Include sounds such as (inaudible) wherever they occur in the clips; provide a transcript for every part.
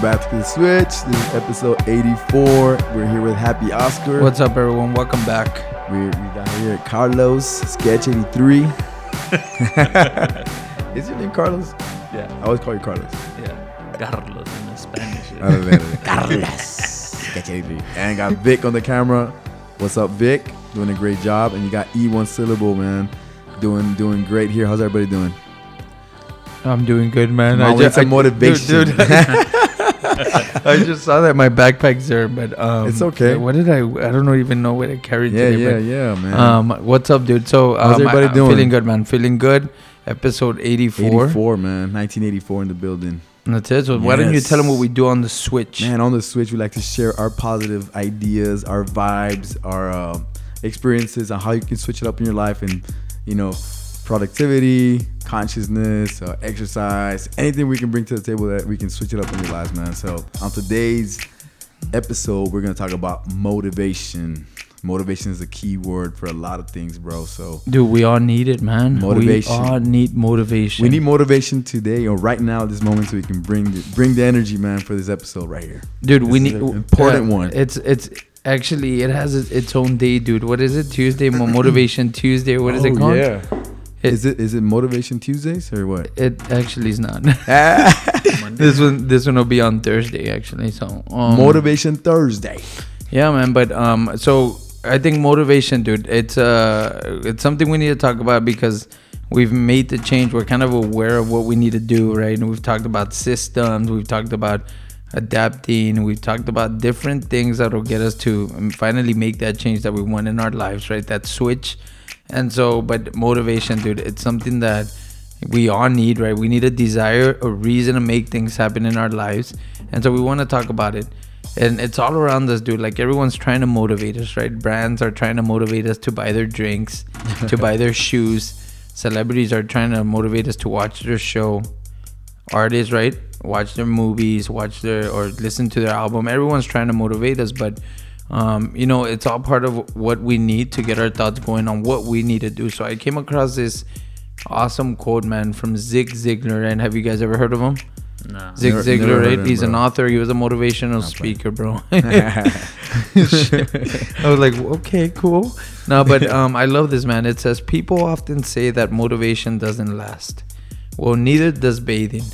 welcome back to the Switch. This is episode 84. We're here with Happy Oscar. What's up, everyone? Welcome back. we we got here at Carlos Sketch 83. (laughs) is your name Carlos? Yeah, I always call you Carlos. yeah. Carlos in Spanish. I don't know. (laughs) Carlos Sketch 83. And got Vic on the camera. What's up, Vic? Doing a great job. And you got E one syllable, man. Doing doing great here. How's everybody doing? I'm doing good, man. Mom, we need some motivation. Dude, dude, (laughs) I just saw that my backpack's there, but um, It's okay. What did I? I don't know, even know what I carried Yeah, today. yeah, but, yeah, man. Um, what's up, dude? So, How's um, everybody I, doing? Feeling good, man. Feeling good. Episode 84. 84, man. 1984 in the building. That's it. So, why don't you tell them what we do on the Switch? Man, on the Switch, we like to share our positive ideas, our vibes, our uh, experiences on how you can switch it up in your life and, you know, productivity, consciousness, uh, exercise, anything we can bring to the table that we can switch it up in your lives, man. So, on today's episode, we're going to talk about motivation. Motivation is a key word for a lot of things, bro. So, Dude, we all need it, man. Motivation. We all need motivation. we need motivation today or right now at this moment so we can bring the, bring the energy, man, for this episode right here. dude we This need an important uh, one. it's it's actually it has its its own day dude what is it tuesday (clears throat) motivation tuesday what is it Oh, called Yeah. It- Is it is it Motivation Tuesdays or what? it actually is not (laughs) (laughs) this one this one will be on thursday actually so um, Motivation Thursday. yeah man but um so i think motivation dude it's uh it's something we need to talk about because we've made the change we're kind of aware of what we need to do right and we've talked about systems we've talked about adapting we've talked about different things that will get us to finally make that change that we want in our lives right that switch and so but motivation dude it's something that we all need right? We need a desire a reason to make things happen in our lives. And so we want to talk about it. And it's all around us dude. Like everyone's trying to motivate us right? Brands are trying to motivate us to buy their drinks to buy their (laughs) shoes. Celebrities are trying to motivate us to watch their show. Artists right? Watch their movies watch their or listen to their album. Everyone's trying to motivate us but um, you know it's all part of what we need to get our thoughts going on what we need to do so i came across this awesome quote man from zig ziglar and have you guys ever heard of him No. Zig Never- Ziglar, never right? him, He's an author. He was a motivational Not speaker, bro. (laughs) (laughs) I was like, okay, cool. No, but (laughs) um, I love this man. It says people often say that motivation doesn't last. Well, neither does bathing.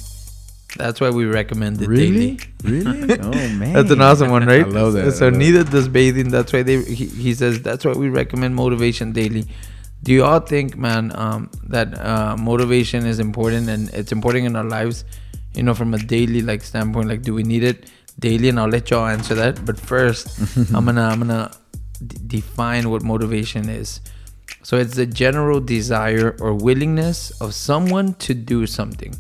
That's why we recommend it really? daily. Really? (laughs) Oh man. That's an awesome one, right? I love that. So love neither does bathing. That's why they. He, he says that's why we recommend motivation daily. Do you all think, man, um, that uh, motivation is important and it's important in our lives? You know, from a daily like standpoint, like do we need it daily? And I'll let y'all answer that. But first, (laughs) I'm gonna I'm gonna d- define what motivation is. So it's the general desire or willingness of someone to do something.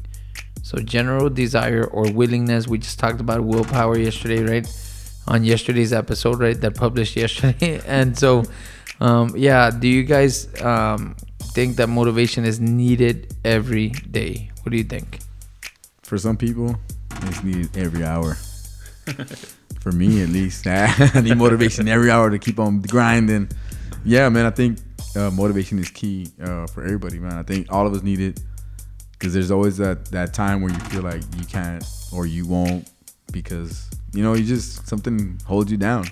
So general desire or willingness. We just talked about willpower yesterday, right? On yesterday's episode, right? That published (laughs) yesterday. and so, um, yeah. Do you guys um, think that motivation is needed every day? What do you think? For some people, it's needed every hour. (laughs) For me, at least, (laughs) I need motivation every hour to keep on grinding. Yeah, man. I think uh, motivation is key uh, for everybody, man. I think all of us need it because there's always that that time where you feel like you can't or you won't because you know you just something holds you down.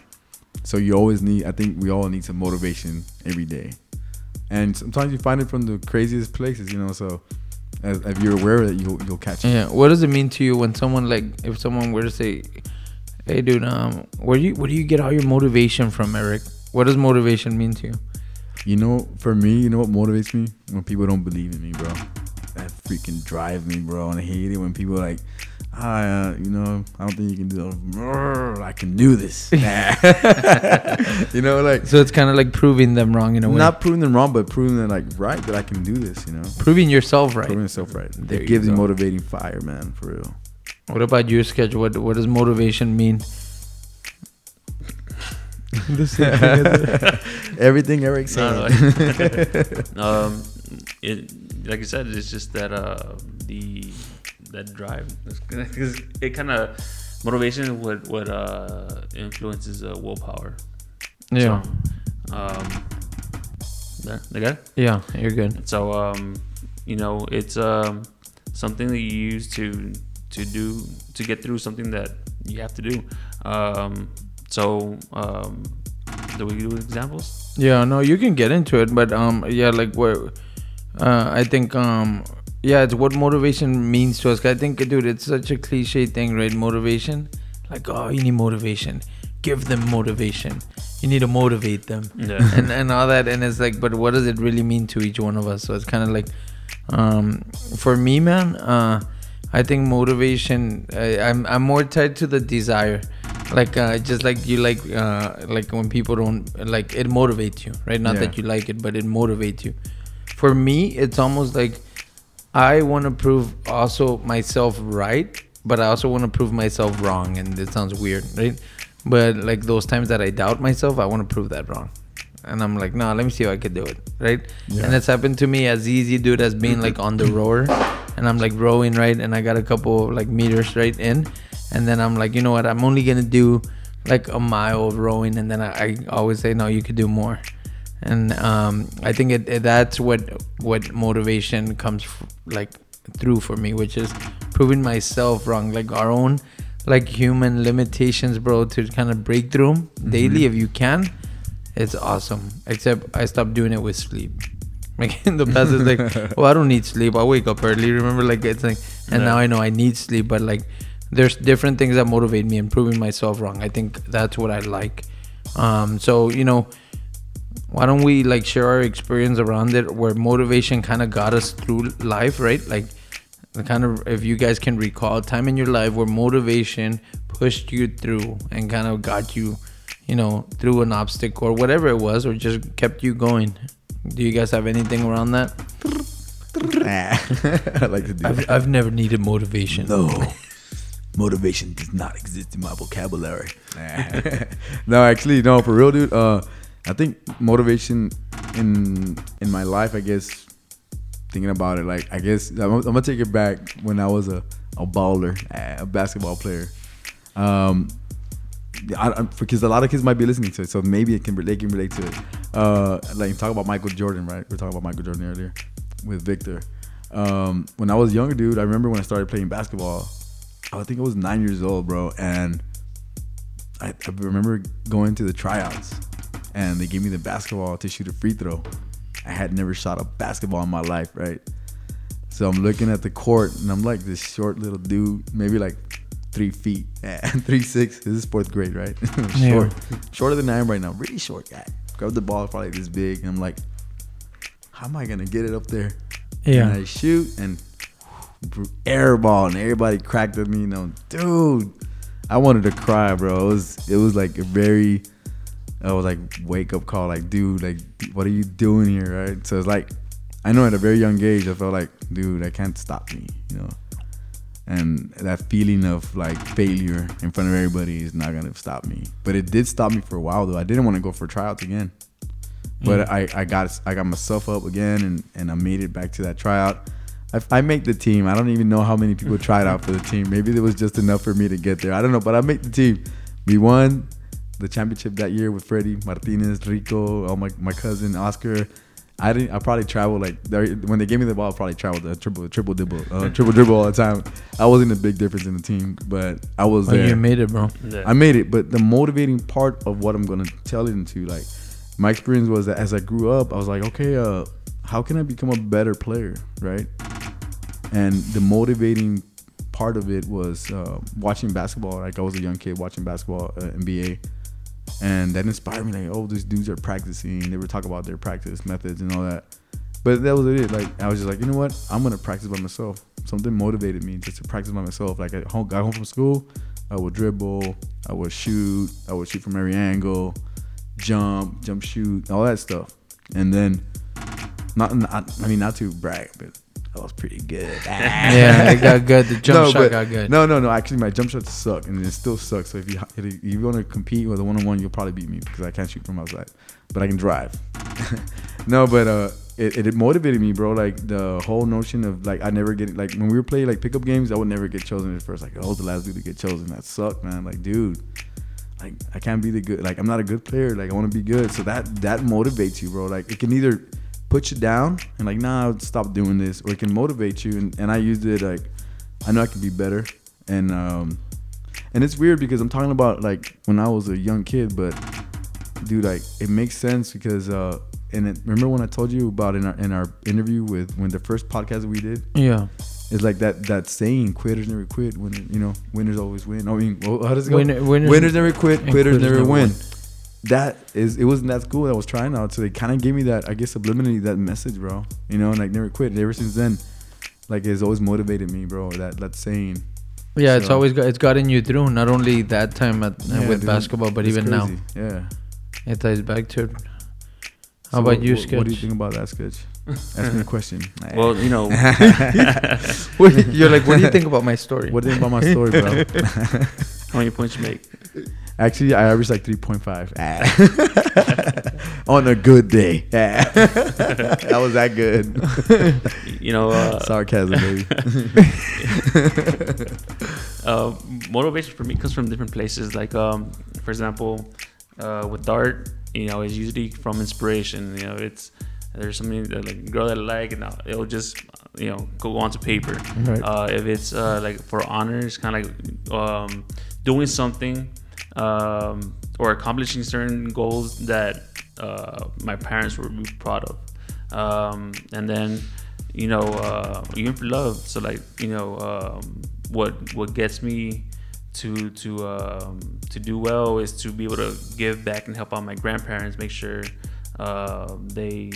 So you always need. I think we all need some motivation every day, and sometimes you find it from the craziest places. You know, so as, if you're aware of it, you'll you'll catch it. Yeah. What does it mean to you when someone like if someone were to say, "Hey, dude, um, where do you where do you get all your motivation from, Eric? What does motivation mean to you?" You know, for me, you know what motivates me when people don't believe in me, bro. That freaking drive me, bro. And I hate it when people are like, ah, uh, you know, I don't think you can do it. I can do this. (laughs) (laughs) you know, like So it's kind of like proving them wrong in a way. not proving them wrong, but proving them like right that I can do this. You know, proving yourself right. proving yourself right. There you it gives you motivating fire, man, for real. What about your schedule? What what does motivation mean? (laughs) (laughs) Everything Eric said. No, like, (laughs) um, it like you said, it's just that uh the that drive. Because it kind of motivation what what uh influences uh, willpower. Yeah. So, um, there, they got it. Yeah, you're good. So um, you know, it's um something that you use to to do to get through something that you have to do. Um, so, um, do we do examples? Yeah, no, you can get into it, but um, yeah, like what, uh, I think um, yeah, it's what motivation means to us. I think, dude, it's such a cliche thing, right? Motivation, like oh, you need motivation. Give them motivation. You need to motivate them, Yeah. (laughs) and and all that. And it's like, but what does it really mean to each one of us? So it's kind of like, um, for me, man, uh, I think motivation. I, I'm I'm more tied to the desire like uh, just like you like uh, like when people don't like it motivates you right? Not Yeah. that you like it but it motivates you. For me it's almost like i want to prove also myself right but i also want to prove myself wrong and it sounds weird right? But like those times that i doubt myself i want to prove that wrong. And i'm like no let me see if i can do it right? Yeah. and it's happened to me as easy dude as being like on the rower. And i'm like rowing right? And i got a couple like meters right in and then i'm like you know what? I'm only gonna do like a mile of rowing and then i, I always say no you could do more. And um, i think it, it- that's what what motivation comes f- like through for me which is proving myself wrong. Like our own like human limitations bro to kind of break through 'em daily if you can it's awesome. Except i stopped doing it with sleep. (laughs) Like in the past it's like (laughs) oh, i don't need sleep. I wake up early. Remember like it's like and Yeah. now i know i need sleep but like there's different things that motivate me and proving myself wrong. I think that's what i like. Um so you know why don't we like share our experience around it where motivation kind of got us through life right? Like the kind of if you guys can recall a time in your life where motivation pushed you through and kind of got you you know through an obstacle or whatever it was or just kept you going. Do you guys have anything around that? (laughs) I like to do i've, that. I've never needed motivation. No. (laughs) Motivation does not exist in my vocabulary. (laughs) no, actually, no, for real, dude. Uh, I think motivation in in my life, I guess, thinking about it, like I guess I'm, I'm gonna take it back when I was a a baller, a basketball player. Um, because a lot of kids might be listening to it, so maybe it can they can relate to it. Uh, like talk about Michael Jordan, right? We are talking about Michael Jordan earlier with Victor. Um, when I was younger, dude, I remember when I started playing basketball. I think I was nine years old, bro, and I, I remember going to the tryouts, and they gave me the basketball to shoot a free throw. I had never shot a basketball in my life, right? So I'm looking at the court, and I'm like this short little dude, maybe like three feet, (laughs) three six. This is fourth grade, right? (laughs) short, shorter than I am right now. Really short guy. Grab the ball, probably this big, and I'm like, how am I gonna get it up there? Yeah. And I shoot and air ball, and everybody cracked at me. You know, dude, I wanted to cry, bro. It was it was like a very, I was like wake up call, like dude, like what are you doing here, right? So it's like, I know at a very young age, I felt like, dude, I can't stop me, you know. And that feeling of like failure in front of everybody is not gonna stop me. But it did stop me for a while though. I didn't want to go for tryouts again. But mm. I, I got I got myself up again and, and I made it back to that tryout. I, I make the team. I don't even know how many people tried out for the team. Maybe there was just enough for me to get there. I don't know, but I make the team. We won the championship that year with Freddie Martinez, Rico, oh my my cousin Oscar. I didn't. I probably traveled like when they gave me the ball. I probably traveled a triple triple dribble uh, (laughs) triple dribble all the time. I wasn't a big difference in the team, but I was Oh, there. you made it bro Yeah. I made it, but the motivating part of what I'm gonna tell it into, like, my experience was that as I grew up, I was like, okay, uh, how can I become a better player, right? And the motivating part of it was uh, watching basketball. Like I was a young kid watching basketball, uh, NBA, and that inspired me. Like, oh, these dudes are practicing. They were talking about their practice methods and all that. But that was it. Like I was just like, you know what? I'm gonna practice by myself. Something motivated me just to practice by myself. Like I home, got home from school, I would dribble, I would shoot, I would shoot from every angle, jump, jump shoot, all that stuff. And then, not, not I mean, not to brag, but I was pretty good. (laughs) yeah it got good the (laughs) jump no, shot but- got good No, no, no. Actually, my jump shots suck, and it still sucks. So if you if you want to compete with a one on one, you'll probably beat me because I can't shoot from outside, but I can drive. (laughs) no, but uh, it, it motivated me, bro. Like the whole notion of like I never get like when we were playing like pickup games, I would never get chosen at first. Like I was the last dude to get chosen. That sucked, man. Like dude. Like I can't be the good. Like I'm not a good player. Like I want to be good. So that that motivates you, bro. Like it can either put you down and like nah, stop doing this, or it can motivate you. And, and I used it like I know I can be better. and um, and it's weird because I'm talking about like when I was a young kid, but dude, like it makes sense because uh, and it, remember when I told you about in our in our interview with when the first podcast we did, Yeah. it's like that that saying, quitters never quit. When you know, winners always win. I mean, well, how does it go? Winner- winners- winners never quit, quitters quitters never never win. win. That is, it wasn't that school that I was trying out, so they kind of gave me that, I guess, subliminally that message, bro. You know, and like never quit. And ever since then, like it's always motivated me, bro. That that saying. Yeah, it's always got it's gotten you through. Not only that time at, Yeah, with dude, basketball, but it's even now. Yeah. it ties back to. it. How So about you, what, Sketch? What do you think about that sketch? Ask me a question. (laughs) Well, you know, (laughs) You're like, what do you think about my story? what do you think about my story, bro? (laughs) how many points you make? Actually, I averaged like 3.5 (laughs) on a good day. (laughs) that was that good. You know, uh, Sarcasm, baby. (laughs) uh, motivation for me comes from different places. Like, um, for example, uh, with art, you know, it's usually from inspiration. You know, it's there's something that, like a girl that I like, and it'll just you know go onto paper. Right. Uh, if it's uh, like for honors, kind of like um, doing something um, or accomplishing certain goals that uh, my parents were proud of. Um, and then, you know, uh, even for love. So like, you know, um, what what gets me to to um, to do well is to be able to give back and help out my grandparents, make sure uh, they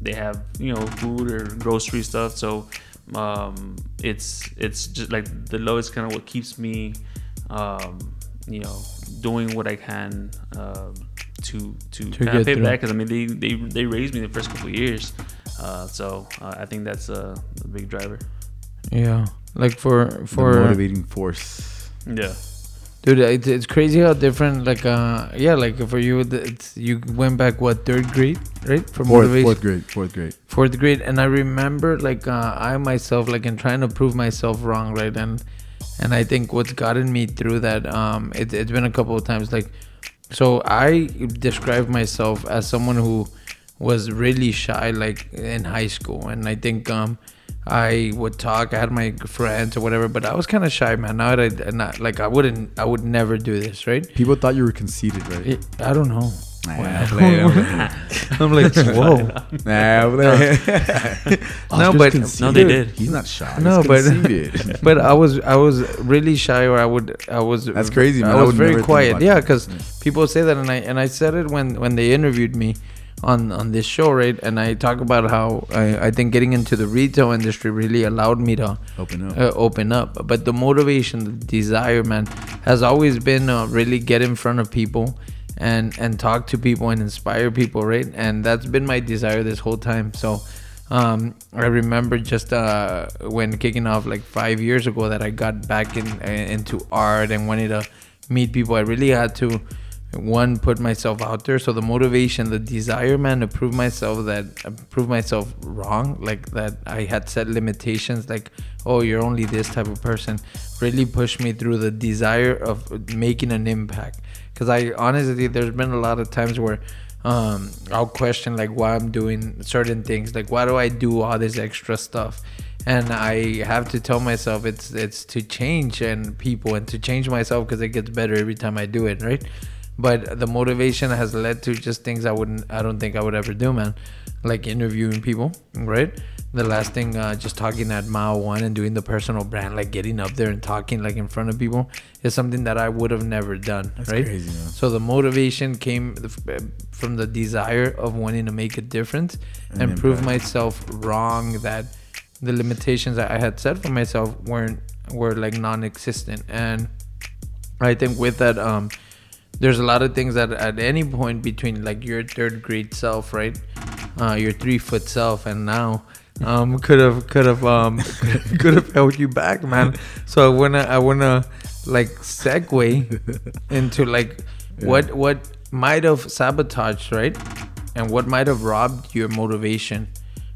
they have you know food or grocery stuff. So um, it's it's just like the love is kind of what keeps me, um, you know, doing what I can um, to to, To kind get of pay through. back because I mean they, they they raised me the first couple of years, uh, so uh, I think that's a, a big driver. Yeah, like for The for motivating force. Yeah. dude, it's, it's crazy how different. Like, uh, yeah, like for you, it's you went back what third grade, right? For Fourth, motivation, fourth grade. Fourth grade. fourth grade and i remember like uh, i myself like in trying to prove myself wrong right and and i think what's gotten me through that um it, it's been a couple of times like so i describe myself as someone who was really shy like in high school and i think um I would talk. I had my friends or whatever, but I was kind of shy, man. Now that I, not like I wouldn't, I would never do this, right? People thought you were conceited, right? It, I don't know. Nah, Wow. I'm like, (laughs) whoa. Nah. (laughs) (laughs) No, but- conceited. No, they did. He's not shy. No, but but I was I was really shy, or I would I was. That's crazy, man. I I was very quiet. Yeah, because people say that, and I and I said it when when they interviewed me on on this show, right? And I talk about how I, I think getting into the retail industry really allowed me to Open up. uh, open up. But the motivation, the desire, man, has always been uh, really get in front of people and and talk to people and inspire people, right? And that's been my desire this whole time. So. Um, I remember just uh, when kicking off like five years ago that I got back in uh, into art and wanted to meet people. I really had to one put myself out there. So the motivation, the desire, man, to prove myself that prove myself wrong, like that I had set limitations, like oh you're only this type of person, really pushed me through the desire of making an impact. Because I honestly, there's been a lot of times where um, I'll question like why I'm doing certain things, like why do I do all this extra stuff, and I have to tell myself it's it's to change and people and to change myself because it gets better every time I do it, right? But the motivation has led to just things I wouldn't, I don't think I would ever do, man. Like interviewing people, right? The last thing, uh, just talking at mile one and doing the personal brand, like getting up there and talking like in front of people, is something that I would have never done, That's right? crazy. So the motivation came from the desire of wanting to make a difference An and prove myself wrong that the limitations that I had set for myself weren't were like non-existent. And I think with that, um, there's a lot of things that at any point between like your third grade self, right, uh, your three foot self, and now. Um, could have could have um (laughs) could have held you back, man. So I wanna I wanna like segue (laughs) into like what what might have sabotaged right and what might have robbed your motivation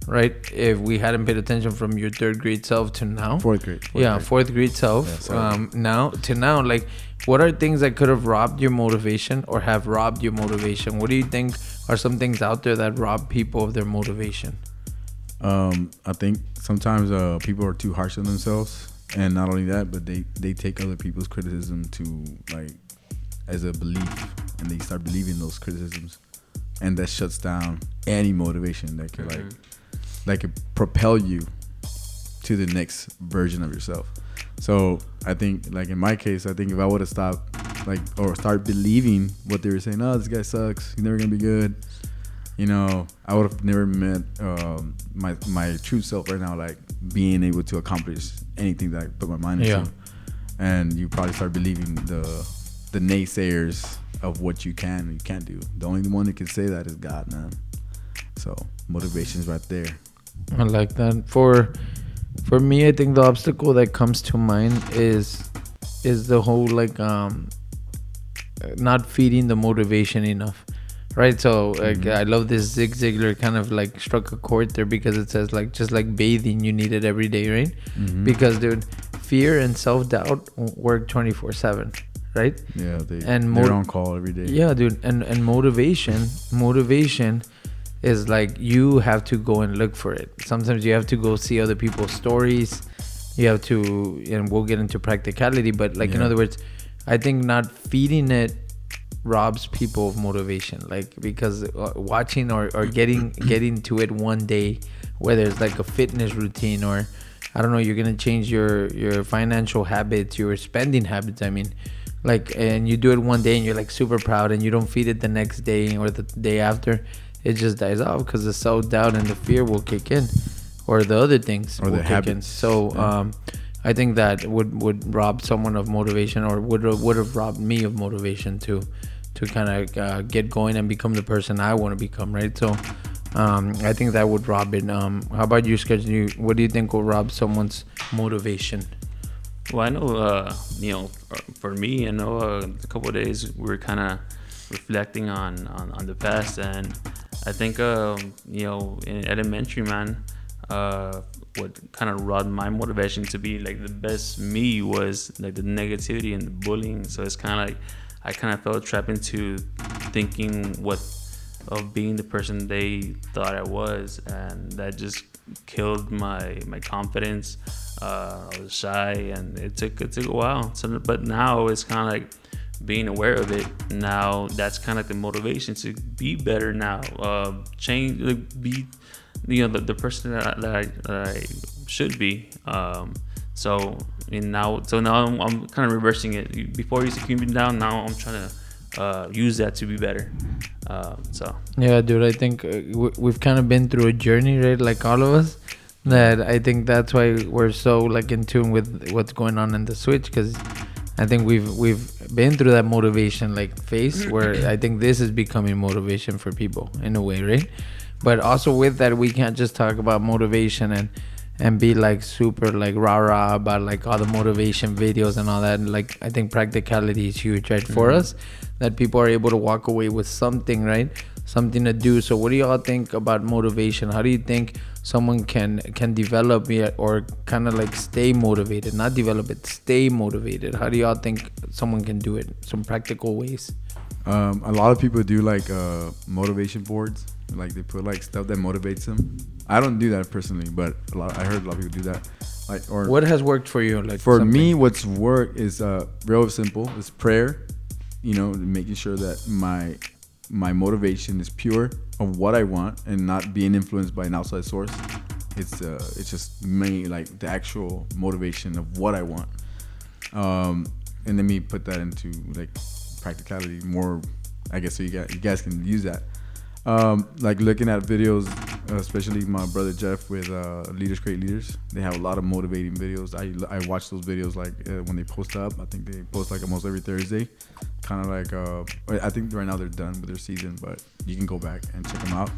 right if we hadn't paid attention from your third grade self to now Fourth grade. fourth yeah grade. fourth grade self sorry. um now to now like what are things that could have robbed your motivation or have robbed your motivation what do you think are some things out there that rob people of their motivation Um, I think sometimes uh, people are too harsh on themselves, and not only that, but they they take other people's criticism to like as a belief, and they start believing those criticisms, and that shuts down any motivation that could like Mhm. that could propel you to the next version of yourself. So I think, like in my case, I think if I would have stopped, like, or start believing what they were saying, oh, this guy sucks, he's never gonna be good. You know, I would have never met um, my my true self right now, like being able to accomplish anything that I put my mind into. Yeah. And you probably start believing the the naysayers of what you can and you can't do. The only one that can say that is God, man. So motivation's right there. I like that. For for me, I think the obstacle that comes to mind is is the whole like um not feeding the motivation enough. Right, so like Mhm. I love this Zig Ziglar kind of like struck a chord there because it says like just like bathing, you need it every day, right? Mhm. Because dude, fear and self doubt work twenty four seven, right? Yeah, they And they're mo- on call every day. Yeah, dude, and and motivation, motivation is like you have to go and look for it. Sometimes you have to go see other people's stories. You have to, and we'll get into practicality, but like in other words, I think not feeding it robs people of motivation. Like because uh, watching or or getting (clears throat) getting to it one day, whether it's like a fitness routine or I don't know, you're gonna change your your financial habits, your spending habits. I mean, like, and you do it one day and you're like super proud, and you don't feed it the next day or the day after, it just dies off because the self doubt and the fear will kick in, or the other things Or will the kick in. So, Yeah. um, I think that would would rob someone of motivation, or would would have robbed me of motivation to to kind of uh, get going and become the person I want to become. Right. So. Um, I think that would rob it. Um, how about you, Sketch? What do you think will rob someone's motivation? Well, I know, uh, you know, for me, I know uh, a couple of days we were kind of reflecting on, on, on the past, and I think, um, you know, in elementary, man, uh, what kind of robbed my motivation to be like the best me was like the negativity and the bullying. So it's kind of like I kind of felt trapped into thinking what of being the person they thought I was, and that just killed my my confidence. Uh, I was shy, and it took it took a while. So, but now it's kind of like being aware of it. Now that's kind of the motivation to be better. Now, uh, change, like, be you know the, the person that I, that I, that I should be. Um, so and now, so now I'm, I'm kind of reversing it. Before I used to keep me down. Now I'm trying to uh, use that to be better. Um, so Yeah, dude, I think uh, we've kind of been through a journey, right? Like all of us. That I think that's why we're so like in tune with what's going on in the Switch because I think we've we've been through that motivation like phase (clears throat) where I think this is becoming motivation for people in a way, right? But also with that, we can't just talk about motivation and and be like super like rah rah about like all the motivation videos and all that. And like I think practicality is huge, right, for us that people are able to walk away with something, right? Something to do. So what do y'all think about motivation? How do you think someone can can develop it or kind of like stay motivated? Not develop it, stay motivated. How do y'all think someone can do it? Some practical ways. Um, a lot of people do like uh, motivation boards. Like they put like stuff that motivates them. I don't do that personally, but a lot, I heard a lot of people do that. Like or What has worked for you? Like for something? me, what's worked is uh, real simple. It's prayer. You know, making sure that my my motivation is pure of what I want and not being influenced by an outside source. It's uh, it's just me like the actual motivation of what I want. Um, and let me put that into like practicality more. I guess so you guys you guys can use that. Um, like looking at videos, especially my brother Jeff with uh, Leaders Create Leaders. They have a lot of motivating videos. I, I watch those videos like uh, when they post up. I think they post like almost every Thursday. Kind of like uh, I think right now they're done with their season, but you can go back and check them out.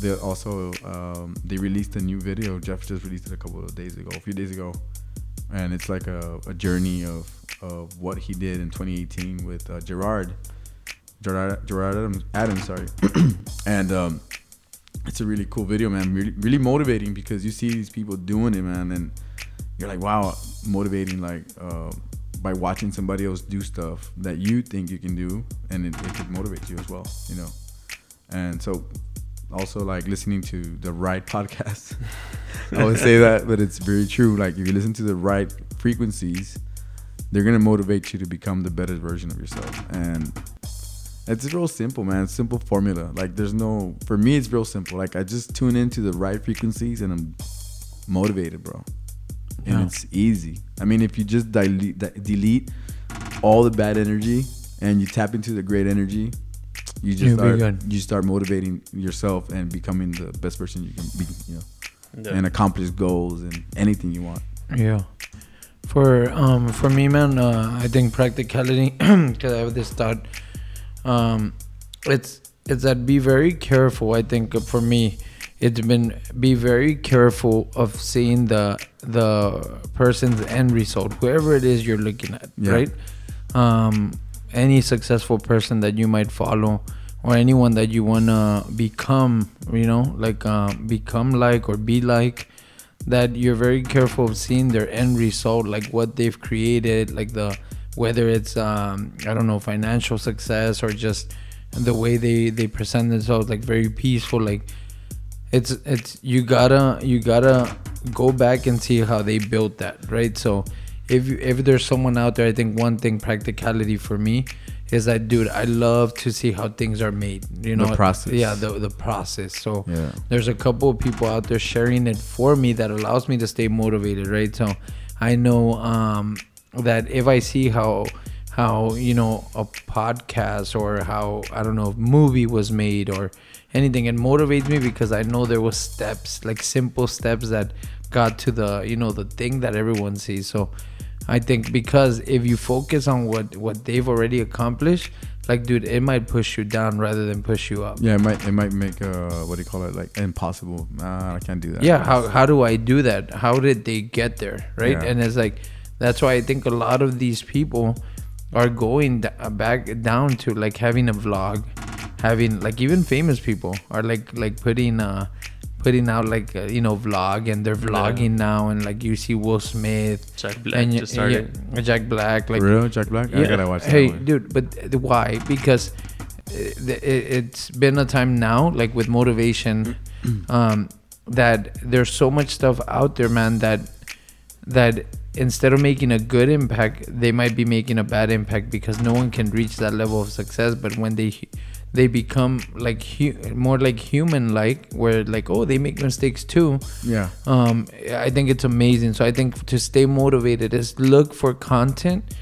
They also um, they released a new video. Jeff just released it a couple of days ago, a few days ago, and it's like a, a journey of of what he did in 2018 with uh, Gerard. Gerard, Adams, Adams, sorry, (clears throat) and um, it's a really cool video, man. Really, really motivating because you see these people doing it, man, and you're like, wow, motivating, like uh, by watching somebody else do stuff that you think you can do, and it, it could motivate you as well, you know. And so, also like listening to the right podcast. (laughs) I always say that, but it's very true. Like if you listen to the right frequencies, they're gonna motivate you to become the better version of yourself. And it's real simple, man. It's simple formula. Like there's no for me it's real simple. Like I just tune into the right frequencies and I'm motivated, bro. And Yeah. it's easy. I mean, if you just delete de- delete all the bad energy and you tap into the great energy, you just You'll start you start motivating yourself and becoming the best person you can be, you know, Yeah. and accomplish goals and anything you want. Yeah. For um for me, man, uh, I think practicality (clears throat) because I have this thought. Um, it's it's that be very careful. I think for me, it's been be very careful of seeing the the person's end result, whoever it is you're looking at, Yeah. right? Um, any successful person that you might follow or anyone that you wanna become, you know, like uh, become like or be like that you're very careful of seeing their end result like what they've created like the whether it's um i don't know financial success or just the way they they present themselves like very peaceful like it's it's you gotta you gotta go back and see how they built that right so if you, if there's someone out there i think one thing practicality for me is that dude i love to see how things are made you The know process. yeah the the process so Yeah. there's a couple of people out there sharing it for me that allows me to stay motivated right so i know um that if i see how how you know a podcast or how i don't know movie was made or anything it motivates me because i know there was steps like simple steps that got to the you know the thing that everyone sees so i think because if you focus on what what they've already accomplished like dude it might push you down rather than push you up Yeah, it might it might make uh what do you call it like impossible. Nah, I can't do that. yeah how, how do i do that how did they get there right Yeah. and it's like that's why i think a lot of these people are going d- uh, back down to like having a vlog having like even famous people are like like putting uh putting out like uh, you know vlog and they're vlogging now and like you see will smith Jack Black and just started. yeah, jack black like For real, Jack Black. I gotta watch hey one. dude but th- why because it, it, it's been a time now like with motivation (clears throat) um that there's so much stuff out there man that that instead of making a good impact they might be making a bad impact because no one can reach that level of success. But when they they become like hu- more like human like where like oh they make mistakes too. Yeah. um i think it's amazing. So i think to stay motivated is look for content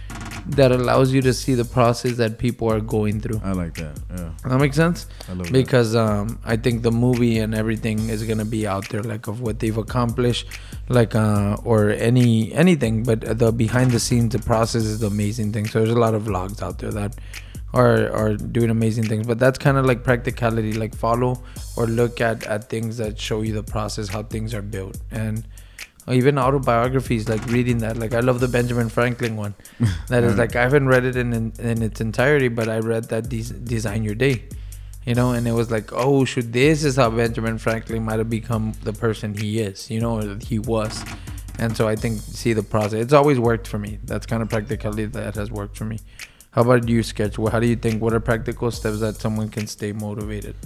that allows you to see the process that people are going through I like that. Yeah. that makes sense I love that. because um i think the movie and everything is gonna be out there like of what they've accomplished like uh or any anything but the behind the scenes the process is the amazing thing so there's a lot of vlogs out there that are are doing amazing things but that's kind of like practicality like follow or look at at things that show you the process how things are built and even autobiographies like reading that. Like i love the benjamin franklin one. (laughs) That is like i haven't read it in, in in its entirety but i read that des- design your day you know? And it was like oh shoot this is how benjamin franklin might have become the person he is you know or that he was. And so i think see the process. It's always worked for me. That's kind of practicality that has worked for me. How about you sketch? How do you think what are practical steps that someone can stay motivated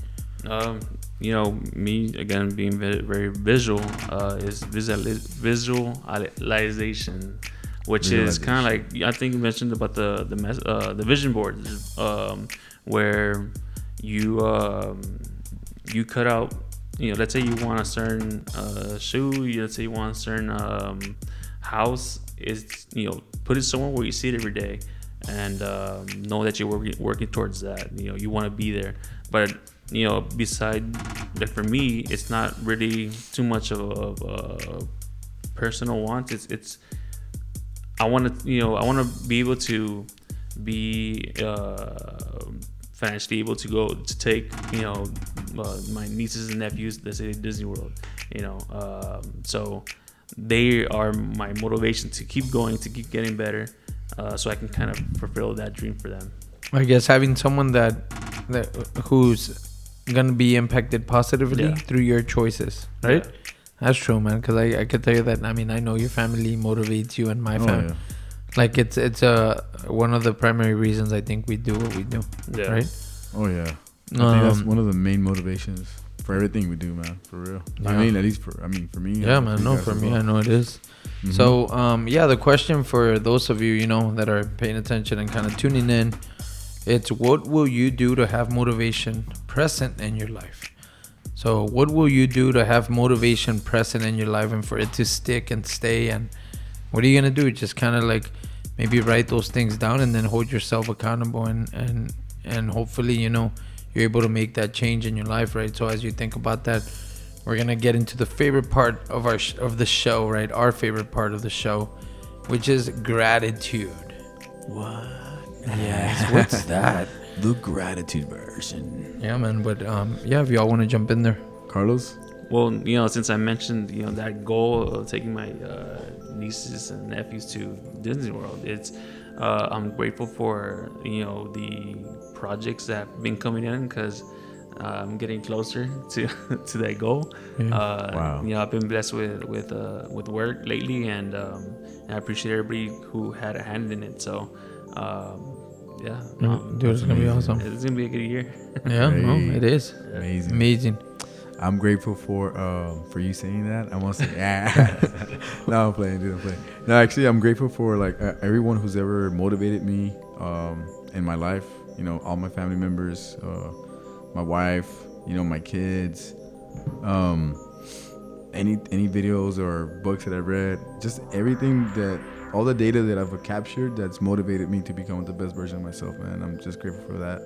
Um, you know, me again being very, visual uh, is visual visualization, which is kind of like I think you mentioned about the the mes- uh, the vision board, um, where you um, you cut out. You know, let's say you want a certain uh, shoe. you- Let's say you want a certain um, house. Is you know, put it somewhere where you see it every day, and um, know that you're working working towards that. You know, you want to be there, but you know, beside like for me, it's not really too much of a, personal want. It's it's I want to you know I want to be able to be uh, financially able to go to take you know uh, my nieces and nephews let's say Disney World you know um, so they are my motivation to keep going to keep getting better uh, so I can kind of fulfill that dream for them I guess having someone that that who's gonna be impacted positively Yeah. through your choices, right? Yeah. That's true, man. Because I, I could tell you that. I mean, I know your family motivates you and my Oh, family. yeah. Like it's it's uh, one of the primary reasons I think we do what we do, yeah right? Oh yeah. I think that's Um, one of the main motivations for everything we do, man. For real. I mean, at least for I mean for me. Yeah, man. No, for me, well. I know it is. Mhm. So, um, yeah, the question for those of you, you know, that are paying attention and kind of tuning in, it's what will you do to have motivation present in your life? So, what will you do to have motivation present in your life and for it to stick and stay? And what are you gonna do? Just kind of like maybe write those things down and then hold yourself accountable and and and hopefully, you know, you're able to make that change in your life, right? So, as you think about that, we're gonna get into the favorite part of our sh- of the show, right? Our favorite part of the show, which is gratitude. What? Yes, what's that? The gratitude version. Yeah, man. But um, yeah, if y'all want to jump in there, Carlos. Well, you know, since I mentioned, you know, that goal of taking my uh, nieces and nephews to Disney World, it's uh, I'm grateful for you know the projects that have been coming in because uh, I'm getting closer (laughs) to to that goal. Yeah. Uh, Wow. You know, I've been blessed with with uh, with work lately, and um, I appreciate everybody who had a hand in it. So, um, yeah, Yeah, um, dude, it's gonna be awesome. it's gonna be a good year. Yeah, no, it is Amazing. amazing. I'm grateful for um for you saying that. I want to say, yeah. (laughs) no, I'm playing, dude. I'm playing. No, actually, I'm grateful for like uh, everyone who's ever motivated me um, in my life. You know, all my family members, uh, my wife, you know, my kids. Um, any any videos or books that I've read, just everything that all the data that I've captured that's motivated me to become the best version of myself, man. I'm just grateful for that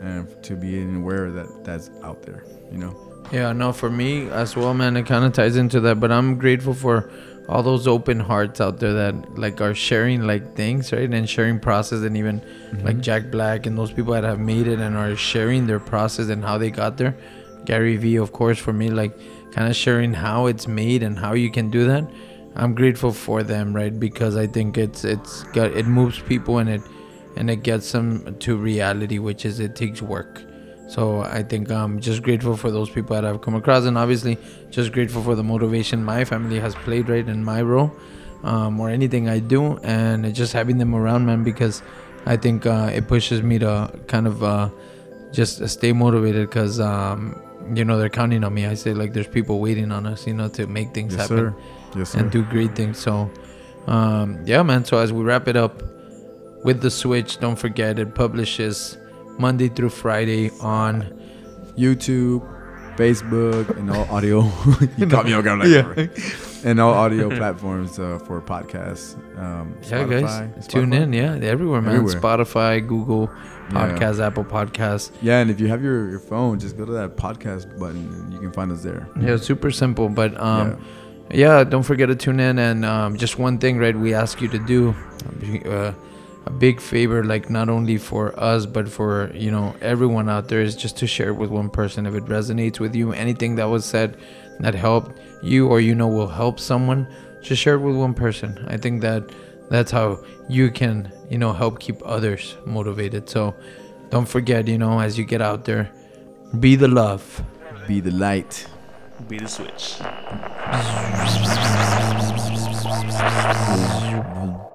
and to be aware that that's out there. You know. Yeah, no, for me as well, man, it kind of ties into that. But I'm grateful for all those open hearts out there that like are sharing like things, right? And sharing process, and even mm-hmm. like Jack Black and those people that have made it and are sharing their process and how they got there. Gary Vee, of course, for me, like kind of sharing how it's made and how you can do that. I'm grateful for them, right? Because I think it's it's got it moves people and it and it gets them to reality, which is it takes work. So I think I'm just grateful for those people that I've come across, and obviously just grateful for the motivation my family has played right in my role, um, or anything I do, and just having them around, man, because I think uh, it pushes me to kind of uh, just stay motivated, because um, you know they're counting on me. I say like there's people waiting on us, you know, to make things Yes, happen sir. Yes, and do great things. So, um, yeah, man. So as we wrap it up with the Switch, don't forget it publishes Monday through Friday on. YouTube, Facebook, (laughs) and all audio. (laughs) you caught me off guard, like, (laughs) Yeah. and all audio platforms uh, for podcasts. Um, Yeah, guys, Spotify- tune in. Yeah, everywhere, man. Everywhere. Spotify, Google Yeah. Apple Podcast. Yeah, and if you have your, your phone, just go to that podcast button and you can find us there. Yeah, super simple. But um, yeah. Don't forget to tune in. And um, just one thing, right? We ask you to do uh, a big favor, like not only for us, but for you know everyone out there, is just to share it with one person. If it resonates with you, anything that was said that helped you or you know will help someone, just share it with one person. I think that that's how you can you know help keep others motivated. So don't forget, you know, as you get out there, be the love. Be the light. Be the switch. (laughs)